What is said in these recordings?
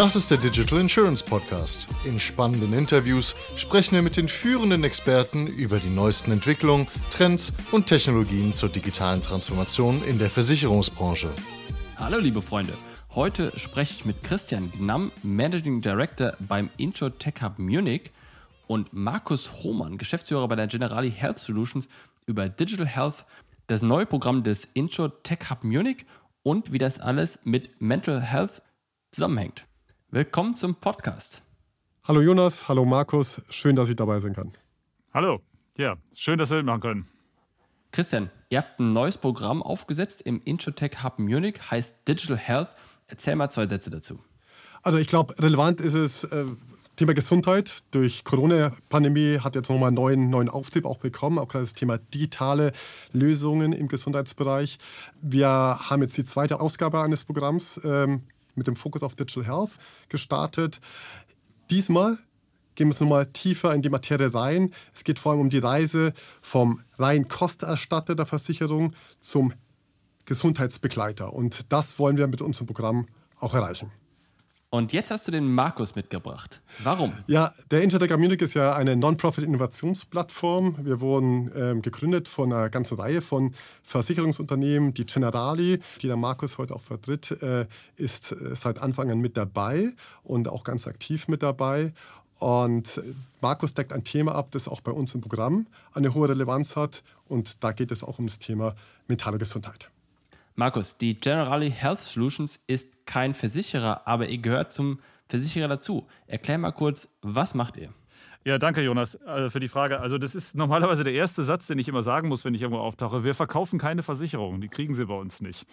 Das ist der Digital Insurance Podcast. In spannenden Interviews sprechen wir mit den führenden Experten über die neuesten Entwicklungen, Trends und Technologien zur digitalen Transformation in der Versicherungsbranche. Hallo liebe Freunde, heute spreche ich mit Christian Gnamm, Managing Director beim Intro Tech Hub Munich und Markus Hohmann, Geschäftsführer bei der Generali Health Solutions über Digital Health, das neue Programm des Intro Tech Hub Munich und wie das alles mit Mental Health zusammenhängt. Willkommen zum Podcast. Hallo Jonas, hallo Markus, schön, dass ich dabei sein kann. Hallo, ja, schön, dass wir mitmachen können. Christian, ihr habt ein neues Programm aufgesetzt im Introtech Hub Munich, heißt Digital Health. Erzähl mal zwei Sätze dazu. Also ich glaube, relevant ist es, äh, Thema Gesundheit. Durch Corona-Pandemie hat jetzt nochmal einen neuen, neuen Auftrieb auch bekommen, auch gerade das Thema digitale Lösungen im Gesundheitsbereich. Wir haben jetzt die zweite Ausgabe eines Programms. Ähm, mit dem Fokus auf Digital Health gestartet. Diesmal gehen wir nochmal tiefer in die Materie rein. Es geht vor allem um die Reise vom rein Kosterstatter der Versicherung zum Gesundheitsbegleiter. Und das wollen wir mit unserem Programm auch erreichen. Und jetzt hast du den Markus mitgebracht. Warum? Ja, der Intertech Munich ist ja eine Non-Profit-Innovationsplattform. Wir wurden ähm, gegründet von einer ganzen Reihe von Versicherungsunternehmen. Die Generali, die der Markus heute auch vertritt, äh, ist äh, seit Anfang an mit dabei und auch ganz aktiv mit dabei. Und Markus deckt ein Thema ab, das auch bei uns im Programm eine hohe Relevanz hat. Und da geht es auch um das Thema mentale Gesundheit. Markus, die Generali Health Solutions ist kein Versicherer, aber ihr gehört zum Versicherer dazu. Erklär mal kurz, was macht ihr? Ja, danke Jonas äh, für die Frage. Also das ist normalerweise der erste Satz, den ich immer sagen muss, wenn ich irgendwo auftauche. Wir verkaufen keine Versicherungen, die kriegen sie bei uns nicht.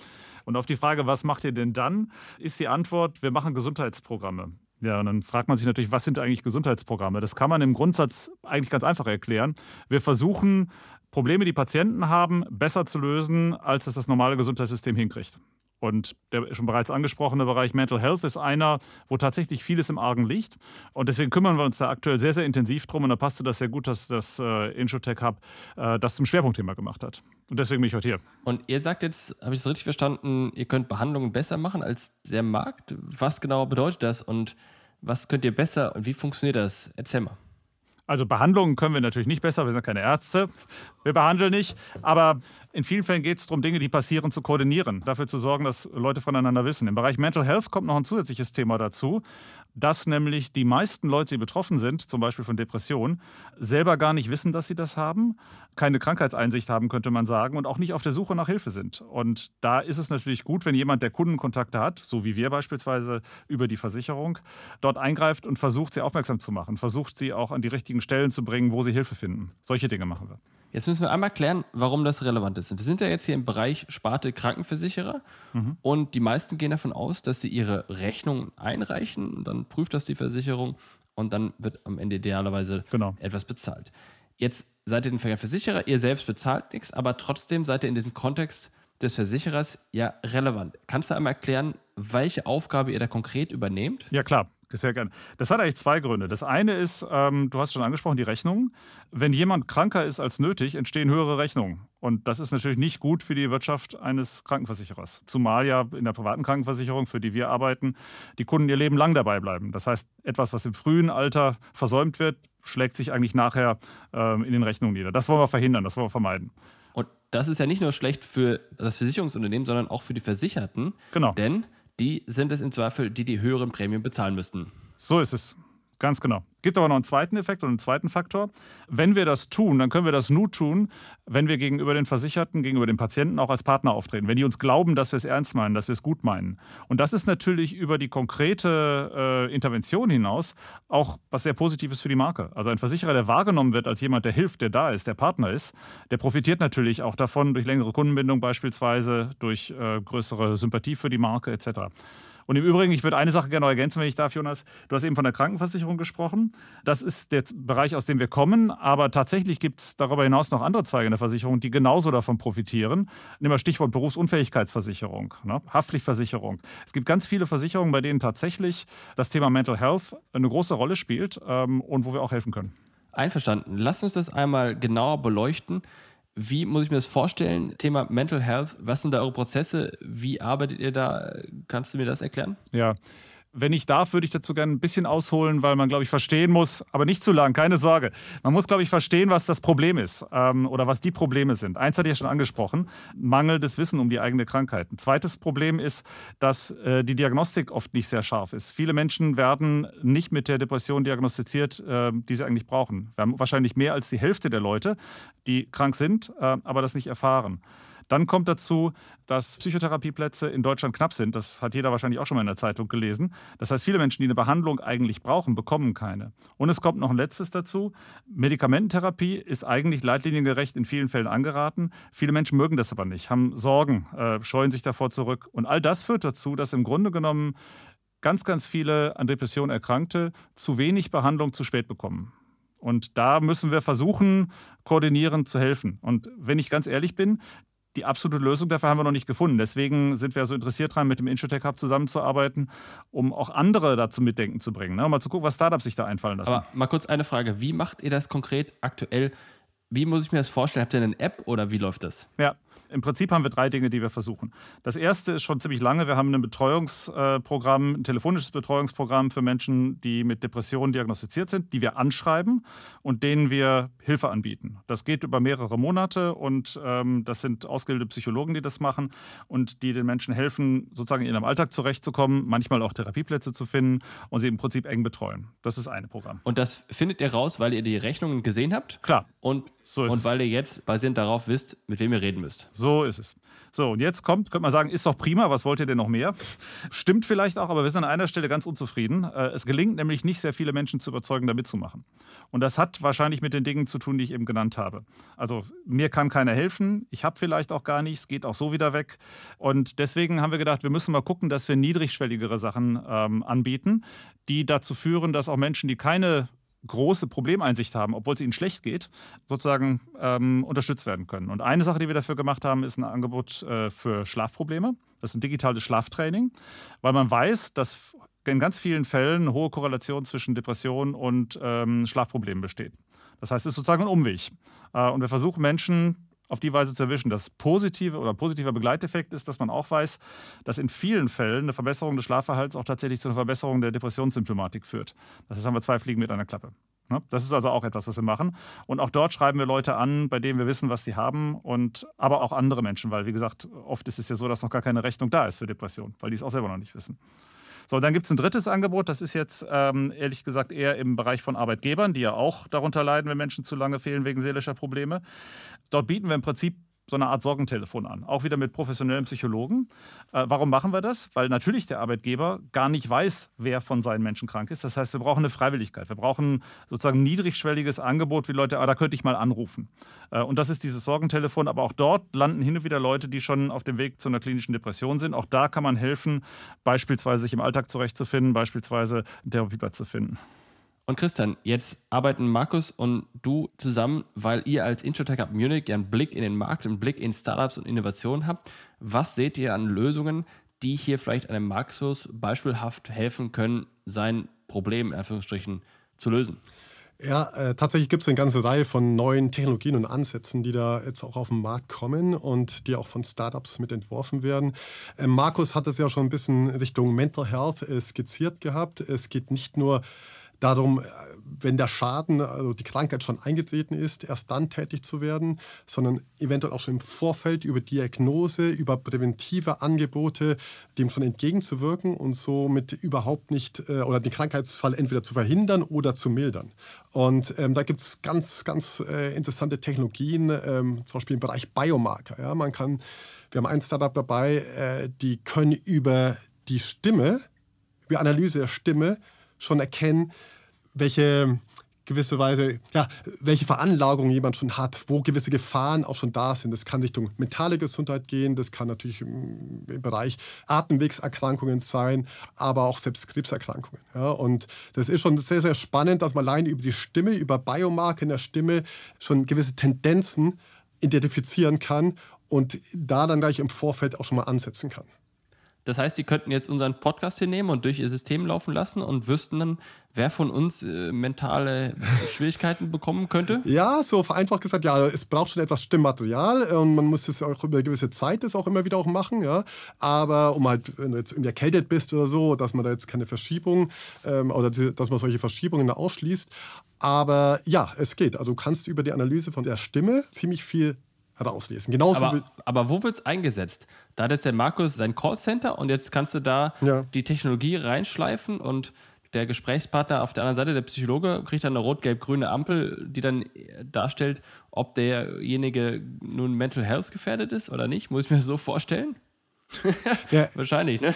Und auf die Frage, was macht ihr denn dann, ist die Antwort, wir machen Gesundheitsprogramme. Ja, und dann fragt man sich natürlich, was sind eigentlich Gesundheitsprogramme? Das kann man im Grundsatz eigentlich ganz einfach erklären. Wir versuchen Probleme, die Patienten haben, besser zu lösen, als es das normale Gesundheitssystem hinkriegt. Und der schon bereits angesprochene Bereich Mental Health ist einer, wo tatsächlich vieles im Argen liegt. Und deswegen kümmern wir uns da aktuell sehr, sehr intensiv drum. Und da passte das sehr gut, dass das äh, Insurtech Hub äh, das zum Schwerpunktthema gemacht hat. Und deswegen bin ich heute hier. Und ihr sagt jetzt, habe ich es richtig verstanden, ihr könnt Behandlungen besser machen als der Markt. Was genau bedeutet das und was könnt ihr besser und wie funktioniert das? Erzähl mal. Also Behandlungen können wir natürlich nicht besser, wir sind keine Ärzte. Wir behandeln nicht, aber in vielen Fällen geht es darum, Dinge, die passieren, zu koordinieren, dafür zu sorgen, dass Leute voneinander wissen. Im Bereich Mental Health kommt noch ein zusätzliches Thema dazu, dass nämlich die meisten Leute, die betroffen sind, zum Beispiel von Depressionen, selber gar nicht wissen, dass sie das haben, keine Krankheitseinsicht haben, könnte man sagen, und auch nicht auf der Suche nach Hilfe sind. Und da ist es natürlich gut, wenn jemand, der Kundenkontakte hat, so wie wir beispielsweise über die Versicherung, dort eingreift und versucht, sie aufmerksam zu machen, versucht, sie auch an die richtigen Stellen zu bringen, wo sie Hilfe finden. Solche Dinge machen wir. Jetzt müssen wir einmal klären, warum das relevant ist. Wir sind ja jetzt hier im Bereich Sparte Krankenversicherer mhm. und die meisten gehen davon aus, dass sie ihre Rechnung einreichen und dann prüft das die Versicherung und dann wird am Ende idealerweise genau. etwas bezahlt. Jetzt seid ihr den Versicherer, ihr selbst bezahlt nichts, aber trotzdem seid ihr in diesem Kontext des Versicherers ja relevant. Kannst du einmal erklären, welche Aufgabe ihr da konkret übernehmt? Ja, klar. Sehr gerne. Das hat eigentlich zwei Gründe. Das eine ist, ähm, du hast schon angesprochen, die Rechnungen. Wenn jemand kranker ist als nötig, entstehen höhere Rechnungen. Und das ist natürlich nicht gut für die Wirtschaft eines Krankenversicherers. Zumal ja in der privaten Krankenversicherung, für die wir arbeiten, die Kunden ihr Leben lang dabei bleiben. Das heißt, etwas, was im frühen Alter versäumt wird, schlägt sich eigentlich nachher ähm, in den Rechnungen nieder. Das wollen wir verhindern, das wollen wir vermeiden. Und das ist ja nicht nur schlecht für das Versicherungsunternehmen, sondern auch für die Versicherten. Genau. Denn die sind es im Zweifel, die die höheren Prämien bezahlen müssten. So ist es. Ganz genau. Gibt aber noch einen zweiten Effekt und einen zweiten Faktor. Wenn wir das tun, dann können wir das nur tun, wenn wir gegenüber den Versicherten, gegenüber den Patienten auch als Partner auftreten. Wenn die uns glauben, dass wir es ernst meinen, dass wir es gut meinen. Und das ist natürlich über die konkrete äh, Intervention hinaus auch was sehr Positives für die Marke. Also ein Versicherer, der wahrgenommen wird als jemand, der hilft, der da ist, der Partner ist, der profitiert natürlich auch davon durch längere Kundenbindung beispielsweise, durch äh, größere Sympathie für die Marke etc. Und im Übrigen, ich würde eine Sache gerne noch ergänzen, wenn ich darf, Jonas. Du hast eben von der Krankenversicherung gesprochen. Das ist der Bereich, aus dem wir kommen. Aber tatsächlich gibt es darüber hinaus noch andere Zweige in der Versicherung, die genauso davon profitieren. Nehmen wir Stichwort Berufsunfähigkeitsversicherung, ne? Haftpflichtversicherung. Es gibt ganz viele Versicherungen, bei denen tatsächlich das Thema Mental Health eine große Rolle spielt ähm, und wo wir auch helfen können. Einverstanden. Lass uns das einmal genauer beleuchten. Wie muss ich mir das vorstellen? Thema Mental Health, was sind da eure Prozesse? Wie arbeitet ihr da? Kannst du mir das erklären? Ja. Wenn ich darf, würde ich dazu gerne ein bisschen ausholen, weil man, glaube ich, verstehen muss, aber nicht zu lang, keine Sorge. Man muss, glaube ich, verstehen, was das Problem ist ähm, oder was die Probleme sind. Eins hatte ich ja schon angesprochen, mangelndes Wissen um die eigene Krankheit. Ein zweites Problem ist, dass äh, die Diagnostik oft nicht sehr scharf ist. Viele Menschen werden nicht mit der Depression diagnostiziert, äh, die sie eigentlich brauchen. Wir haben wahrscheinlich mehr als die Hälfte der Leute, die krank sind, äh, aber das nicht erfahren. Dann kommt dazu, dass Psychotherapieplätze in Deutschland knapp sind. Das hat jeder wahrscheinlich auch schon mal in der Zeitung gelesen. Das heißt, viele Menschen, die eine Behandlung eigentlich brauchen, bekommen keine. Und es kommt noch ein letztes dazu. Medikamententherapie ist eigentlich leitliniengerecht in vielen Fällen angeraten. Viele Menschen mögen das aber nicht, haben Sorgen, äh, scheuen sich davor zurück. Und all das führt dazu, dass im Grunde genommen ganz, ganz viele an Depressionen Erkrankte zu wenig Behandlung zu spät bekommen. Und da müssen wir versuchen, koordinierend zu helfen. Und wenn ich ganz ehrlich bin, die absolute Lösung dafür haben wir noch nicht gefunden. Deswegen sind wir so interessiert daran, mit dem Insurtech Hub zusammenzuarbeiten, um auch andere dazu mitdenken zu bringen. Ne? Mal zu gucken, was Startups sich da einfallen lassen. Aber mal kurz eine Frage. Wie macht ihr das konkret aktuell? Wie muss ich mir das vorstellen? Habt ihr eine App oder wie läuft das? Ja, im Prinzip haben wir drei Dinge, die wir versuchen. Das erste ist schon ziemlich lange. Wir haben ein Betreuungsprogramm, ein telefonisches Betreuungsprogramm für Menschen, die mit Depressionen diagnostiziert sind, die wir anschreiben und denen wir Hilfe anbieten. Das geht über mehrere Monate und ähm, das sind ausgebildete Psychologen, die das machen und die den Menschen helfen, sozusagen in ihrem Alltag zurechtzukommen, manchmal auch Therapieplätze zu finden und sie im Prinzip eng betreuen. Das ist eine Programm. Und das findet ihr raus, weil ihr die Rechnungen gesehen habt? Klar. Und, so und weil ihr jetzt basierend darauf wisst, mit wem ihr reden müsst. So ist es. So, und jetzt kommt, könnte man sagen, ist doch prima, was wollt ihr denn noch mehr? Stimmt vielleicht auch, aber wir sind an einer Stelle ganz unzufrieden. Äh, es gelingt nämlich nicht sehr viele Menschen zu überzeugen, da mitzumachen. Und das hat wahrscheinlich mit den Dingen zu tun, die ich eben genannt habe. Also mir kann keiner helfen, ich habe vielleicht auch gar nichts, geht auch so wieder weg. Und deswegen haben wir gedacht, wir müssen mal gucken, dass wir niedrigschwelligere Sachen ähm, anbieten, die dazu führen, dass auch Menschen, die keine große Problemeinsicht haben, obwohl es ihnen schlecht geht, sozusagen ähm, unterstützt werden können. Und eine Sache, die wir dafür gemacht haben, ist ein Angebot äh, für Schlafprobleme. Das ist ein digitales Schlaftraining, weil man weiß, dass in ganz vielen Fällen eine hohe Korrelation zwischen Depression und ähm, Schlafproblemen besteht. Das heißt, es ist sozusagen ein Umweg. Äh, und wir versuchen Menschen auf die Weise zu erwischen. Das positive oder positiver Begleiteffekt ist, dass man auch weiß, dass in vielen Fällen eine Verbesserung des Schlafverhalts auch tatsächlich zu einer Verbesserung der Depressionssymptomatik führt. Das heißt, haben wir zwei Fliegen mit einer Klappe. Das ist also auch etwas, was wir machen. Und auch dort schreiben wir Leute an, bei denen wir wissen, was sie haben, und aber auch andere Menschen, weil, wie gesagt, oft ist es ja so, dass noch gar keine Rechnung da ist für Depression, weil die es auch selber noch nicht wissen. So, dann gibt es ein drittes Angebot, das ist jetzt ähm, ehrlich gesagt eher im Bereich von Arbeitgebern, die ja auch darunter leiden, wenn Menschen zu lange fehlen wegen seelischer Probleme. Dort bieten wir im Prinzip so eine Art Sorgentelefon an, auch wieder mit professionellen Psychologen. Äh, warum machen wir das? Weil natürlich der Arbeitgeber gar nicht weiß, wer von seinen Menschen krank ist. Das heißt, wir brauchen eine Freiwilligkeit. Wir brauchen sozusagen ein niedrigschwelliges Angebot, wie Leute, ah, da könnte ich mal anrufen. Äh, und das ist dieses Sorgentelefon. Aber auch dort landen hin und wieder Leute, die schon auf dem Weg zu einer klinischen Depression sind. Auch da kann man helfen, beispielsweise sich im Alltag zurechtzufinden, beispielsweise einen Therapieplatz zu finden. Und Christian, jetzt arbeiten Markus und du zusammen, weil ihr als Introtech Hub Munich ja einen Blick in den Markt, einen Blick in Startups und Innovationen habt. Was seht ihr an Lösungen, die hier vielleicht einem Markus beispielhaft helfen können, sein Problem in Anführungsstrichen zu lösen? Ja, äh, tatsächlich gibt es eine ganze Reihe von neuen Technologien und Ansätzen, die da jetzt auch auf den Markt kommen und die auch von Startups mit entworfen werden. Äh, Markus hat es ja schon ein bisschen Richtung Mental Health äh, skizziert gehabt. Es geht nicht nur darum, wenn der Schaden, also die Krankheit schon eingetreten ist, erst dann tätig zu werden, sondern eventuell auch schon im Vorfeld über Diagnose, über präventive Angebote dem schon entgegenzuwirken und somit überhaupt nicht äh, oder den Krankheitsfall entweder zu verhindern oder zu mildern. Und ähm, da gibt es ganz, ganz äh, interessante Technologien, ähm, zum Beispiel im Bereich Biomarker. Ja? Man kann, wir haben ein Startup dabei, äh, die können über die Stimme, über Analyse der Stimme, schon erkennen, welche gewisse Weise, ja, welche Veranlagung jemand schon hat, wo gewisse Gefahren auch schon da sind. Das kann Richtung mentale Gesundheit gehen, das kann natürlich im, im Bereich Atemwegserkrankungen sein, aber auch selbst Krebserkrankungen. Ja. Und das ist schon sehr, sehr spannend, dass man allein über die Stimme, über Biomarker in der Stimme schon gewisse Tendenzen identifizieren kann und da dann gleich im Vorfeld auch schon mal ansetzen kann. Das heißt, Sie könnten jetzt unseren Podcast hier nehmen und durch Ihr System laufen lassen und wüssten dann, wer von uns äh, mentale Schwierigkeiten bekommen könnte? Ja, so vereinfacht gesagt, ja, es braucht schon etwas Stimmmaterial und man muss es auch über eine gewisse Zeit das auch immer wieder auch machen, ja. Aber um halt, wenn du jetzt irgendwie erkältet bist oder so, dass man da jetzt keine Verschiebung ähm, oder dass man solche Verschiebungen ausschließt. Aber ja, es geht. Also du kannst über die Analyse von der Stimme ziemlich viel herauslesen. Genauso aber, aber wo wird es eingesetzt? Da hat jetzt der Markus sein Callcenter und jetzt kannst du da ja. die Technologie reinschleifen und der Gesprächspartner auf der anderen Seite, der Psychologe, kriegt dann eine rot-gelb-grüne Ampel, die dann darstellt, ob derjenige nun mental health gefährdet ist oder nicht. Muss ich mir so vorstellen? ja, Wahrscheinlich, ne?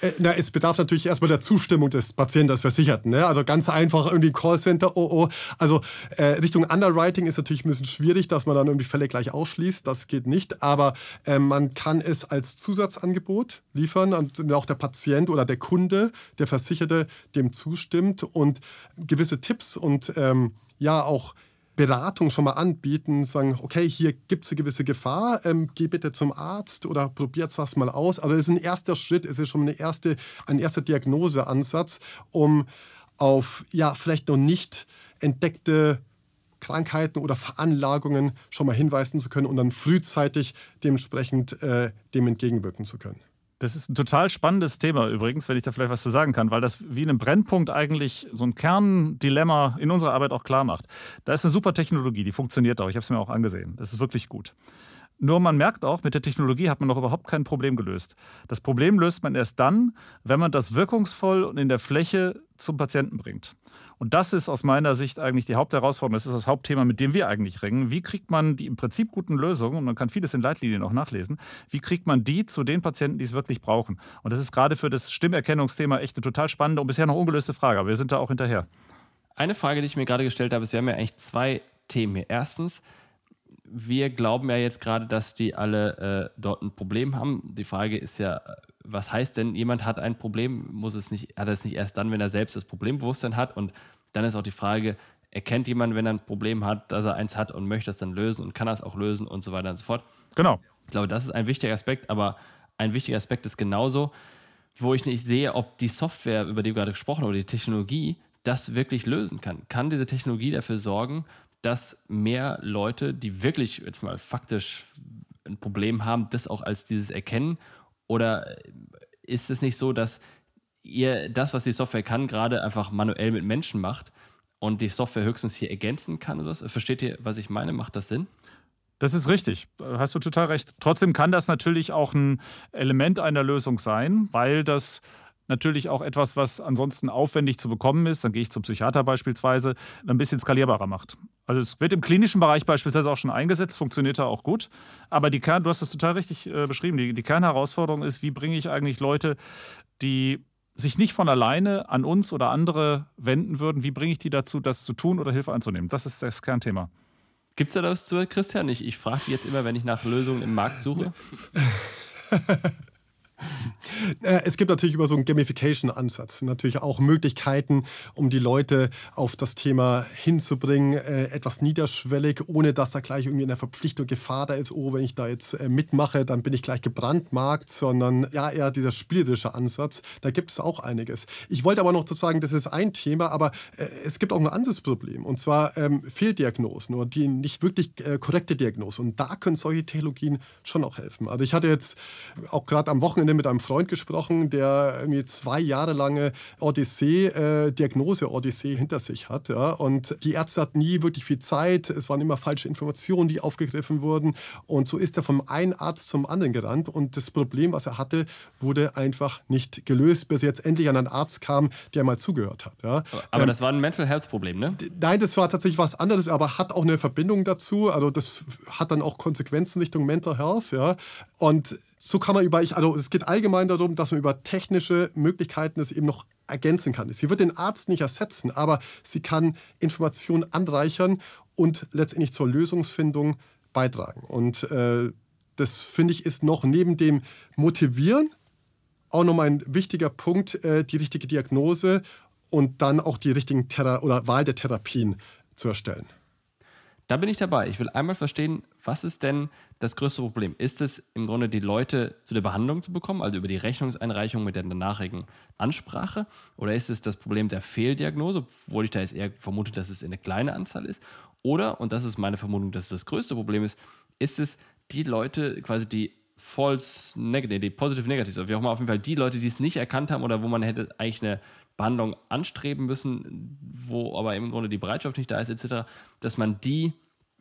Äh, na, es bedarf natürlich erstmal der Zustimmung des Patienten, des Versicherten. Ne? Also ganz einfach irgendwie Callcenter, oh oh. Also äh, Richtung Underwriting ist natürlich ein bisschen schwierig, dass man dann irgendwie Fälle gleich ausschließt. Das geht nicht. Aber äh, man kann es als Zusatzangebot liefern und auch der Patient oder der Kunde, der Versicherte, dem zustimmt und gewisse Tipps und ähm, ja auch Beratung schon mal anbieten, sagen, okay, hier gibt es eine gewisse Gefahr, ähm, geh bitte zum Arzt oder probiert das mal aus. Also es ist ein erster Schritt, es ist schon eine erste, ein erster Diagnoseansatz, um auf ja vielleicht noch nicht entdeckte Krankheiten oder Veranlagungen schon mal hinweisen zu können und dann frühzeitig dementsprechend äh, dem entgegenwirken zu können. Das ist ein total spannendes Thema übrigens, wenn ich da vielleicht was zu sagen kann, weil das wie einem Brennpunkt eigentlich so ein Kerndilemma in unserer Arbeit auch klar macht. Da ist eine super Technologie, die funktioniert auch. Ich habe es mir auch angesehen. Das ist wirklich gut. Nur man merkt auch, mit der Technologie hat man noch überhaupt kein Problem gelöst. Das Problem löst man erst dann, wenn man das wirkungsvoll und in der Fläche zum Patienten bringt. Und das ist aus meiner Sicht eigentlich die Hauptherausforderung. Das ist das Hauptthema, mit dem wir eigentlich ringen. Wie kriegt man die im Prinzip guten Lösungen, und man kann vieles in Leitlinien auch nachlesen, wie kriegt man die zu den Patienten, die es wirklich brauchen? Und das ist gerade für das Stimmerkennungsthema echt eine total spannende und bisher noch ungelöste Frage, aber wir sind da auch hinterher. Eine Frage, die ich mir gerade gestellt habe, ist, wir haben ja eigentlich zwei Themen hier. Erstens, wir glauben ja jetzt gerade, dass die alle äh, dort ein Problem haben. Die Frage ist ja, was heißt denn, jemand hat ein Problem, muss es nicht, hat er es nicht erst dann, wenn er selbst das Problembewusstsein hat? Und dann ist auch die Frage, erkennt jemand, wenn er ein Problem hat, dass er eins hat und möchte es dann lösen und kann es auch lösen und so weiter und so fort. Genau. Ich glaube, das ist ein wichtiger Aspekt, aber ein wichtiger Aspekt ist genauso, wo ich nicht sehe, ob die Software, über die wir gerade gesprochen haben, oder die Technologie das wirklich lösen kann. Kann diese Technologie dafür sorgen, dass mehr Leute, die wirklich jetzt mal faktisch ein Problem haben, das auch als dieses erkennen oder ist es nicht so, dass ihr das, was die Software kann, gerade einfach manuell mit Menschen macht und die Software höchstens hier ergänzen kann oder so? Versteht ihr, was ich meine? Macht das Sinn? Das ist richtig, hast du total recht. Trotzdem kann das natürlich auch ein Element einer Lösung sein, weil das natürlich auch etwas, was ansonsten aufwendig zu bekommen ist, dann gehe ich zum Psychiater beispielsweise, ein bisschen skalierbarer macht. Also es wird im klinischen Bereich beispielsweise auch schon eingesetzt, funktioniert da auch gut. Aber die Kern, du hast es total richtig äh, beschrieben, die, die Kernherausforderung ist, wie bringe ich eigentlich Leute, die sich nicht von alleine an uns oder andere wenden würden, wie bringe ich die dazu, das zu tun oder Hilfe anzunehmen? Das ist das Kernthema. Gibt es da das zu, Christian? Ich, ich frage jetzt immer, wenn ich nach Lösungen im Markt suche. Äh, es gibt natürlich über so einen Gamification-Ansatz natürlich auch Möglichkeiten, um die Leute auf das Thema hinzubringen, äh, etwas niederschwellig, ohne dass da gleich irgendwie eine Verpflichtung Gefahr da ist, oh, wenn ich da jetzt äh, mitmache, dann bin ich gleich gebrandmarkt, sondern ja, eher dieser spielerische Ansatz. Da gibt es auch einiges. Ich wollte aber noch zu sagen, das ist ein Thema, aber es gibt auch ein anderes Problem, und zwar ähm, Fehldiagnosen oder die nicht wirklich korrekte Diagnose. Und da können solche Technologien schon auch helfen. Also ich hatte jetzt auch gerade am Wochenende mit einem Freund gesprochen, der mir zwei Jahre lange Odyssee, äh, Diagnose-Odyssee hinter sich hat. Ja? Und die Ärzte hatten nie wirklich viel Zeit. Es waren immer falsche Informationen, die aufgegriffen wurden. Und so ist er vom einen Arzt zum anderen gerannt. Und das Problem, was er hatte, wurde einfach nicht gelöst, bis er jetzt endlich an einen Arzt kam, der mal zugehört hat. Ja? Aber ähm, das war ein Mental Health-Problem, ne? Nein, das war tatsächlich was anderes, aber hat auch eine Verbindung dazu. Also das hat dann auch Konsequenzen Richtung Mental Health. Ja? Und so kann man über, also es geht allgemein darum, dass man über technische Möglichkeiten es eben noch ergänzen kann. Sie wird den Arzt nicht ersetzen, aber sie kann Informationen anreichern und letztendlich zur Lösungsfindung beitragen. Und äh, das finde ich ist noch neben dem Motivieren auch nochmal ein wichtiger Punkt, äh, die richtige Diagnose und dann auch die richtigen Thera oder Wahl der Therapien zu erstellen. Da bin ich dabei. Ich will einmal verstehen, was ist denn das größte Problem? Ist es im Grunde, die Leute zu der Behandlung zu bekommen, also über die Rechnungseinreichung mit der danachrigen Ansprache? Oder ist es das Problem der Fehldiagnose, obwohl ich da jetzt eher vermute, dass es eine kleine Anzahl ist? Oder, und das ist meine Vermutung, dass es das größte Problem ist, ist es die Leute, quasi die false negative, die positive negative, wie auch immer, auf jeden Fall die Leute, die es nicht erkannt haben oder wo man hätte eigentlich eine Behandlung anstreben müssen, wo aber im Grunde die Bereitschaft nicht da ist, etc., dass man die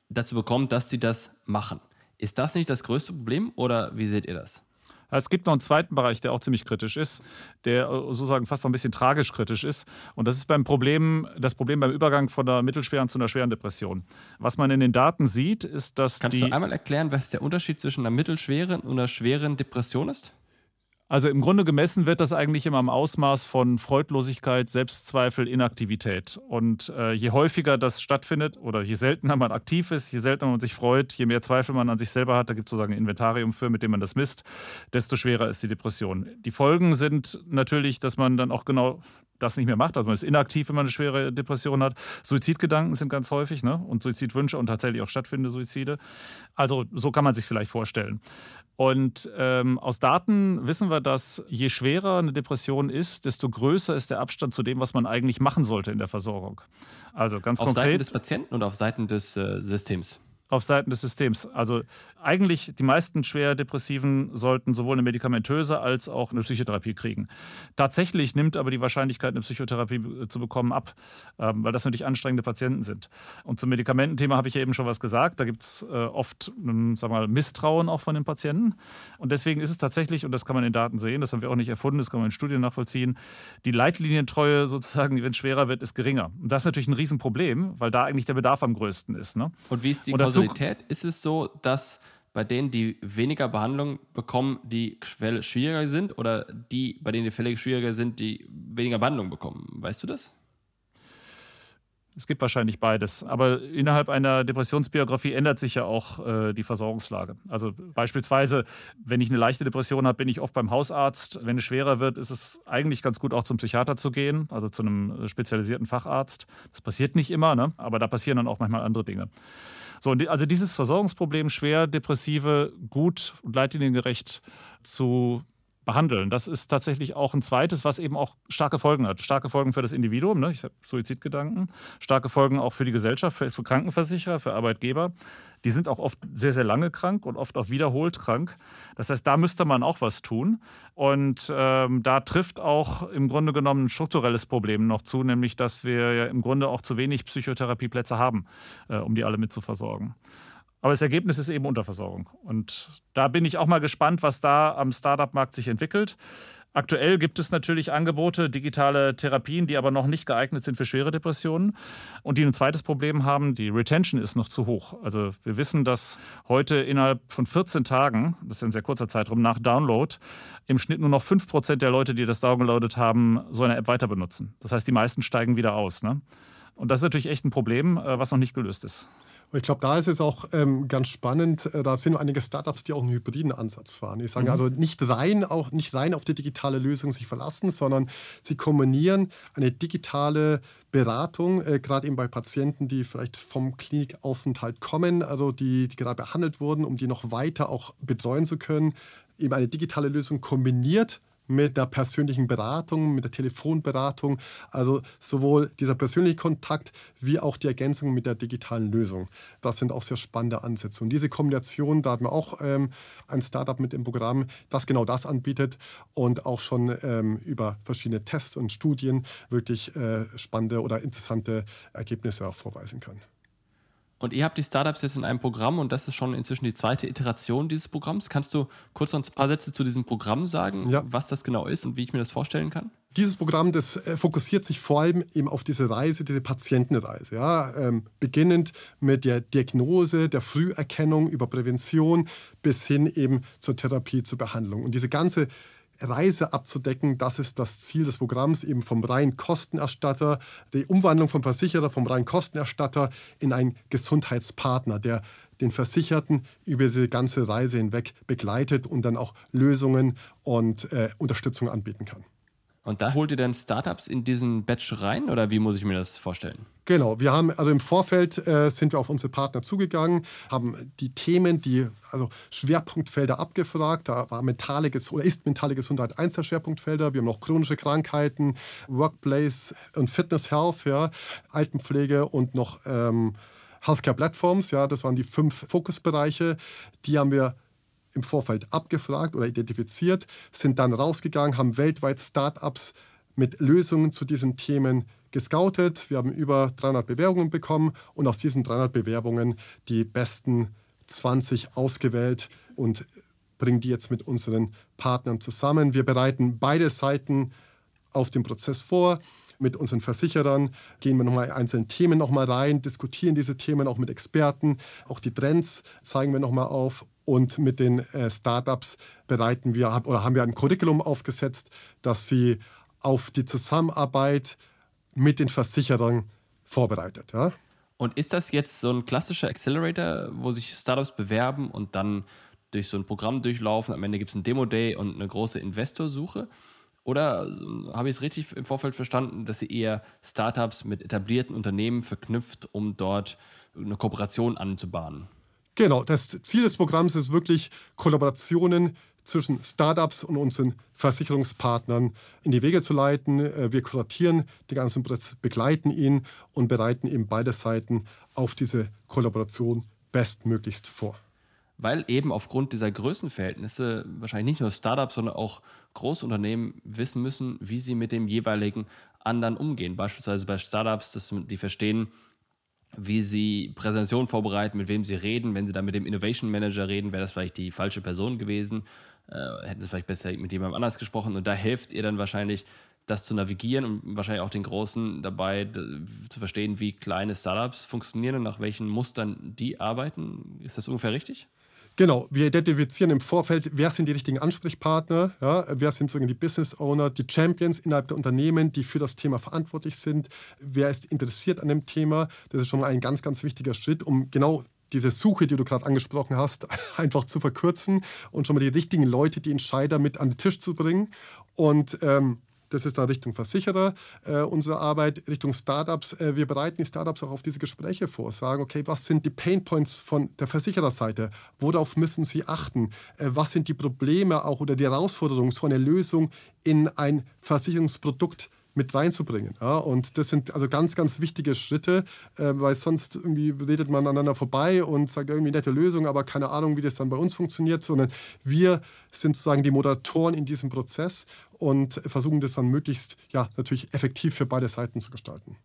dazu bekommt, dass sie das machen. Ist das nicht das größte Problem oder wie seht ihr das? Es gibt noch einen zweiten Bereich, der auch ziemlich kritisch ist, der äh, sozusagen fast noch ein bisschen tragisch kritisch ist. Und das ist beim Problem, das Problem beim Übergang von einer mittelschweren zu einer schweren Depression. Was man in den Daten sieht, ist, dass Kannst du einmal erklären, was der Unterschied zwischen einer mittelschweren und einer schweren Depression ist? Also im Grunde gemessen wird das eigentlich immer im Ausmaß von Freudlosigkeit, Selbstzweifel, Inaktivität. Und äh, je häufiger das stattfindet oder je seltener man aktiv ist, je seltener man sich freut, je mehr Zweifel man an sich selber hat, da gibt es sozusagen ein Inventarium für, mit dem man das misst, desto schwerer ist die Depression. Die Folgen sind natürlich, dass man dann auch genau das nicht mehr macht. Also man ist inaktiv, wenn man eine schwere Depression hat. Suizidgedanken sind ganz häufig ne? und Suizidwünsche und tatsächlich auch stattfindende Suizide. Also so kann man sich vielleicht vorstellen. Und ähm, aus Daten wissen wir, dass je schwerer eine Depression ist, desto größer ist der Abstand zu dem, was man eigentlich machen sollte in der Versorgung. Also ganz auf konkret. Auf Seiten des Patienten und auf Seiten des äh, Systems? Auf Seiten des Systems. Also eigentlich die meisten schwer Depressiven sollten sowohl eine medikamentöse als auch eine Psychotherapie kriegen. Tatsächlich nimmt aber die Wahrscheinlichkeit, eine Psychotherapie äh, zu bekommen, ab, ähm, weil das natürlich anstrengende Patienten sind. Und zum Medikamententhema habe ich ja eben schon was gesagt. Da gibt es äh, oft ein sagen wir mal, Misstrauen auch von den Patienten. Und deswegen ist es tatsächlich, und das kann man in Daten sehen, das haben wir auch nicht erfunden, das kann man in Studien nachvollziehen, die Leitlinientreue sozusagen, wenn es schwerer wird, ist geringer. Und das ist natürlich ein Riesenproblem, weil da eigentlich der Bedarf am größten ist. Ne? Und wie ist die Kausalität? Ist es so, dass bei denen, die weniger Behandlung bekommen, die Fälle schwieriger sind oder die, bei denen die Fälle schwieriger sind, die weniger Behandlung bekommen? Weißt du das? Es gibt wahrscheinlich beides. Aber innerhalb einer Depressionsbiografie ändert sich ja auch äh, die Versorgungslage. Also beispielsweise, wenn ich eine leichte Depression habe, bin ich oft beim Hausarzt. Wenn es schwerer wird, ist es eigentlich ganz gut, auch zum Psychiater zu gehen, also zu einem spezialisierten Facharzt. Das passiert nicht immer, ne? aber da passieren dann auch manchmal andere Dinge. So, also dieses Versorgungsproblem schwer Depressive gut und leitliniengerecht zu behandeln. Das ist tatsächlich auch ein zweites, was eben auch starke Folgen hat. Starke Folgen für das Individuum, ne? ich habe Suizidgedanken, starke Folgen auch für die Gesellschaft, für, für Krankenversicherer, für Arbeitgeber. Die sind auch oft sehr, sehr lange krank und oft auch wiederholt krank. Das heißt, da müsste man auch was tun. Und ähm, da trifft auch im Grunde genommen ein strukturelles Problem noch zu, nämlich dass wir ja im Grunde auch zu wenig Psychotherapieplätze haben, äh, um die alle mit zu versorgen. Aber das Ergebnis ist eben Unterversorgung. Und da bin ich auch mal gespannt, was da am Startup-Markt sich entwickelt. Aktuell gibt es natürlich Angebote, digitale Therapien, die aber noch nicht geeignet sind für schwere Depressionen und die ein zweites Problem haben, die Retention ist noch zu hoch. Also wir wissen, dass heute innerhalb von 14 Tagen, das ist ein sehr kurzer Zeitraum, nach Download im Schnitt nur noch 5% der Leute, die das downgeloadet haben, so eine App weiter benutzen. Das heißt, die meisten steigen wieder aus. Ne? Und das ist natürlich echt ein Problem, äh, was noch nicht gelöst ist. Und ich glaube, da ist es auch ähm, ganz spannend. Äh, da sind einige Startups, die auch einen hybriden Ansatz fahren. Ich sage mhm. also nicht rein, auch nicht rein auf die digitale Lösung sich verlassen, sondern sie kombinieren eine digitale Beratung, äh, gerade eben bei Patienten, die vielleicht vom Klinikaufenthalt kommen, also die, die gerade behandelt wurden, um die noch weiter auch betreuen zu können. Eben eine digitale Lösung kombiniert mit der persönlichen Beratung, mit der Telefonberatung. Also sowohl dieser persönliche Kontakt wie auch die Ergänzung mit der digitalen Lösung. Das sind auch sehr spannende Ansätze. Und diese Kombination, da hatten wir auch ähm, ein Startup mit im Programm, das genau das anbietet und auch schon ähm, über verschiedene Tests und Studien wirklich äh, spannende oder interessante Ergebnisse auch vorweisen kann. Und ihr habt die Startups jetzt in einem Programm und das ist schon inzwischen die zweite Iteration dieses Programms. Kannst du kurz noch ein paar Sätze zu diesem Programm sagen, ja. was das genau ist und wie ich mir das vorstellen kann? Dieses Programm, das äh, fokussiert sich vor allem eben auf diese Reise, diese Patientenreise. Ja? Ähm, beginnend mit der Diagnose, der Früherkennung über Prävention bis hin eben zur Therapie, zur Behandlung. Und diese ganze Reise abzudecken. Das ist das Ziel des Programms, eben vom reinen Kostenerstatter, die Umwandlung vom Versicherer, vom reinen Kostenerstatter in einen Gesundheitspartner, der den Versicherten über diese ganze Reise hinweg begleitet und dann auch Lösungen und äh, Unterstützung anbieten kann. Und da holt ihr dann Startups in diesen Batch rein oder wie muss ich mir das vorstellen? Genau, wir haben also im Vorfeld äh, sind wir auf unsere Partner zugegangen, haben die Themen, die also Schwerpunktfelder abgefragt. Da war mentale oder ist mentale Gesundheit eins der Schwerpunktfelder. Wir haben noch chronische Krankheiten, Workplace und Fitness Health, ja, Altenpflege und noch ähm, Healthcare Platforms. Ja, das waren die fünf Fokusbereiche. Die haben wir im Vorfeld abgefragt oder identifiziert, sind dann rausgegangen, haben weltweit Startups mit Lösungen zu diesen Themen gescoutet. Wir haben über 300 Bewerbungen bekommen und aus diesen 300 Bewerbungen die besten 20 ausgewählt und bringen die jetzt mit unseren Partnern zusammen. Wir bereiten beide Seiten auf den Prozess vor. Mit unseren Versicherern gehen wir nochmal einzelne Themen nochmal rein, diskutieren diese Themen auch mit Experten. Auch die Trends zeigen wir nochmal auf und mit den äh, Startups bereiten wir oder haben wir ein Curriculum aufgesetzt, das sie auf die Zusammenarbeit mit den Versicherern vorbereitet. Ja? Und ist das jetzt so ein klassischer Accelerator, wo sich Startups bewerben und dann durch so ein Programm durchlaufen? Am Ende gibt es einen Demo-Day und eine große Investorsuche? Oder äh, habe ich es richtig im Vorfeld verstanden, dass sie eher Startups mit etablierten Unternehmen verknüpft, um dort eine Kooperation anzubahnen? Genau, das Ziel des Programms ist wirklich Kollaborationen zwischen Startups und unseren Versicherungspartnern in die Wege zu leiten. Äh, wir kuratieren den ganzen Prozess, begleiten ihn und bereiten eben beide Seiten auf diese Kollaboration bestmöglichst vor. Weil eben aufgrund dieser Größenverhältnisse wahrscheinlich nicht nur Startups, sondern auch Großunternehmen wissen müssen, wie sie mit dem jeweiligen anderen umgehen. Beispielsweise bei Startups, dass die verstehen, wie sie Präsentation vorbereiten, mit wem sie reden. Wenn sie dann mit dem Innovation Manager reden, wäre das vielleicht die falsche Person gewesen. Äh, hätten sie vielleicht besser mit jemandem anders gesprochen. Und da hilft ihr dann wahrscheinlich, das zu navigieren und wahrscheinlich auch den Großen dabei zu verstehen, wie kleine Startups funktionieren und nach welchen Mustern die arbeiten. Ist das ungefähr richtig? Genau, wir identifizieren im Vorfeld, wer sind die richtigen Ansprechpartner, ja, wer sind die Business Owner, die Champions innerhalb der Unternehmen, die für das Thema verantwortlich sind, wer ist interessiert an dem Thema. Das ist schon mal ein ganz, ganz wichtiger Schritt, um genau diese Suche, die du gerade angesprochen hast, einfach zu verkürzen und schon mal die richtigen Leute, die Entscheider mit an den Tisch zu bringen. Und ähm, das ist da Richtung Versicherer äh, unsere Arbeit, Richtung Startups. Äh, wir bereiten die Startups auch auf diese Gespräche vor, sagen, okay, was sind die Pain Points von der Versichererseite? Worauf müssen sie achten? Äh, was sind die Probleme auch oder die Herausforderungen, so eine Lösung in ein Versicherungsprodukt mit reinzubringen. Ja? Und das sind also ganz, ganz wichtige Schritte, äh, weil sonst irgendwie redet man aneinander vorbei und sagt irgendwie nette Lösung, aber keine Ahnung, wie das dann bei uns funktioniert, sondern wir sind sozusagen die Moderatoren in diesem Prozess und versuchen das dann möglichst, ja, natürlich effektiv für beide Seiten zu gestalten.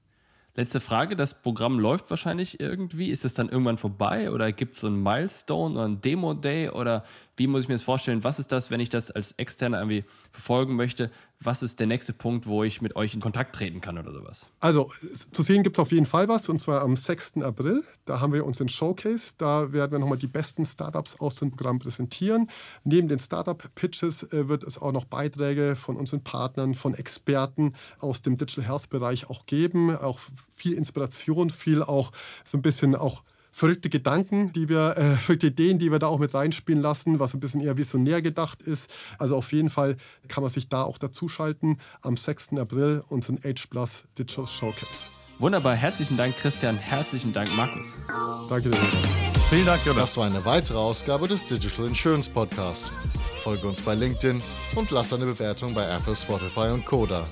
Letzte Frage, das Programm läuft wahrscheinlich irgendwie. Ist es dann irgendwann vorbei oder gibt es so einen Milestone oder einen Demo-Day oder wie muss ich mir das vorstellen? Was ist das, wenn ich das als Externer irgendwie verfolgen möchte? Was ist der nächste Punkt, wo ich mit euch in Kontakt treten kann oder sowas? Also zu sehen gibt es auf jeden Fall was und zwar am 6. April. Da haben wir unseren Showcase. Da werden wir nochmal die besten Startups aus dem Programm präsentieren. Neben den Startup-Pitches äh, wird es auch noch Beiträge von unseren Partnern, von Experten aus dem Digital Health-Bereich auch geben. Auch viel Inspiration, viel auch so ein bisschen auch verrückte Gedanken, die wir, äh, verrückte Ideen, die wir da auch mit reinspielen lassen, was ein bisschen eher visionär gedacht ist. Also auf jeden Fall kann man sich da auch dazuschalten am 6. April unseren Age Plus Digital Showcase. Wunderbar, herzlichen Dank Christian, herzlichen Dank Markus. Danke dir. Vielen Dank, Jonas. Das war eine weitere Ausgabe des Digital Insurance Podcast. Folge uns bei LinkedIn und lass eine Bewertung bei Apple, Spotify und Koda.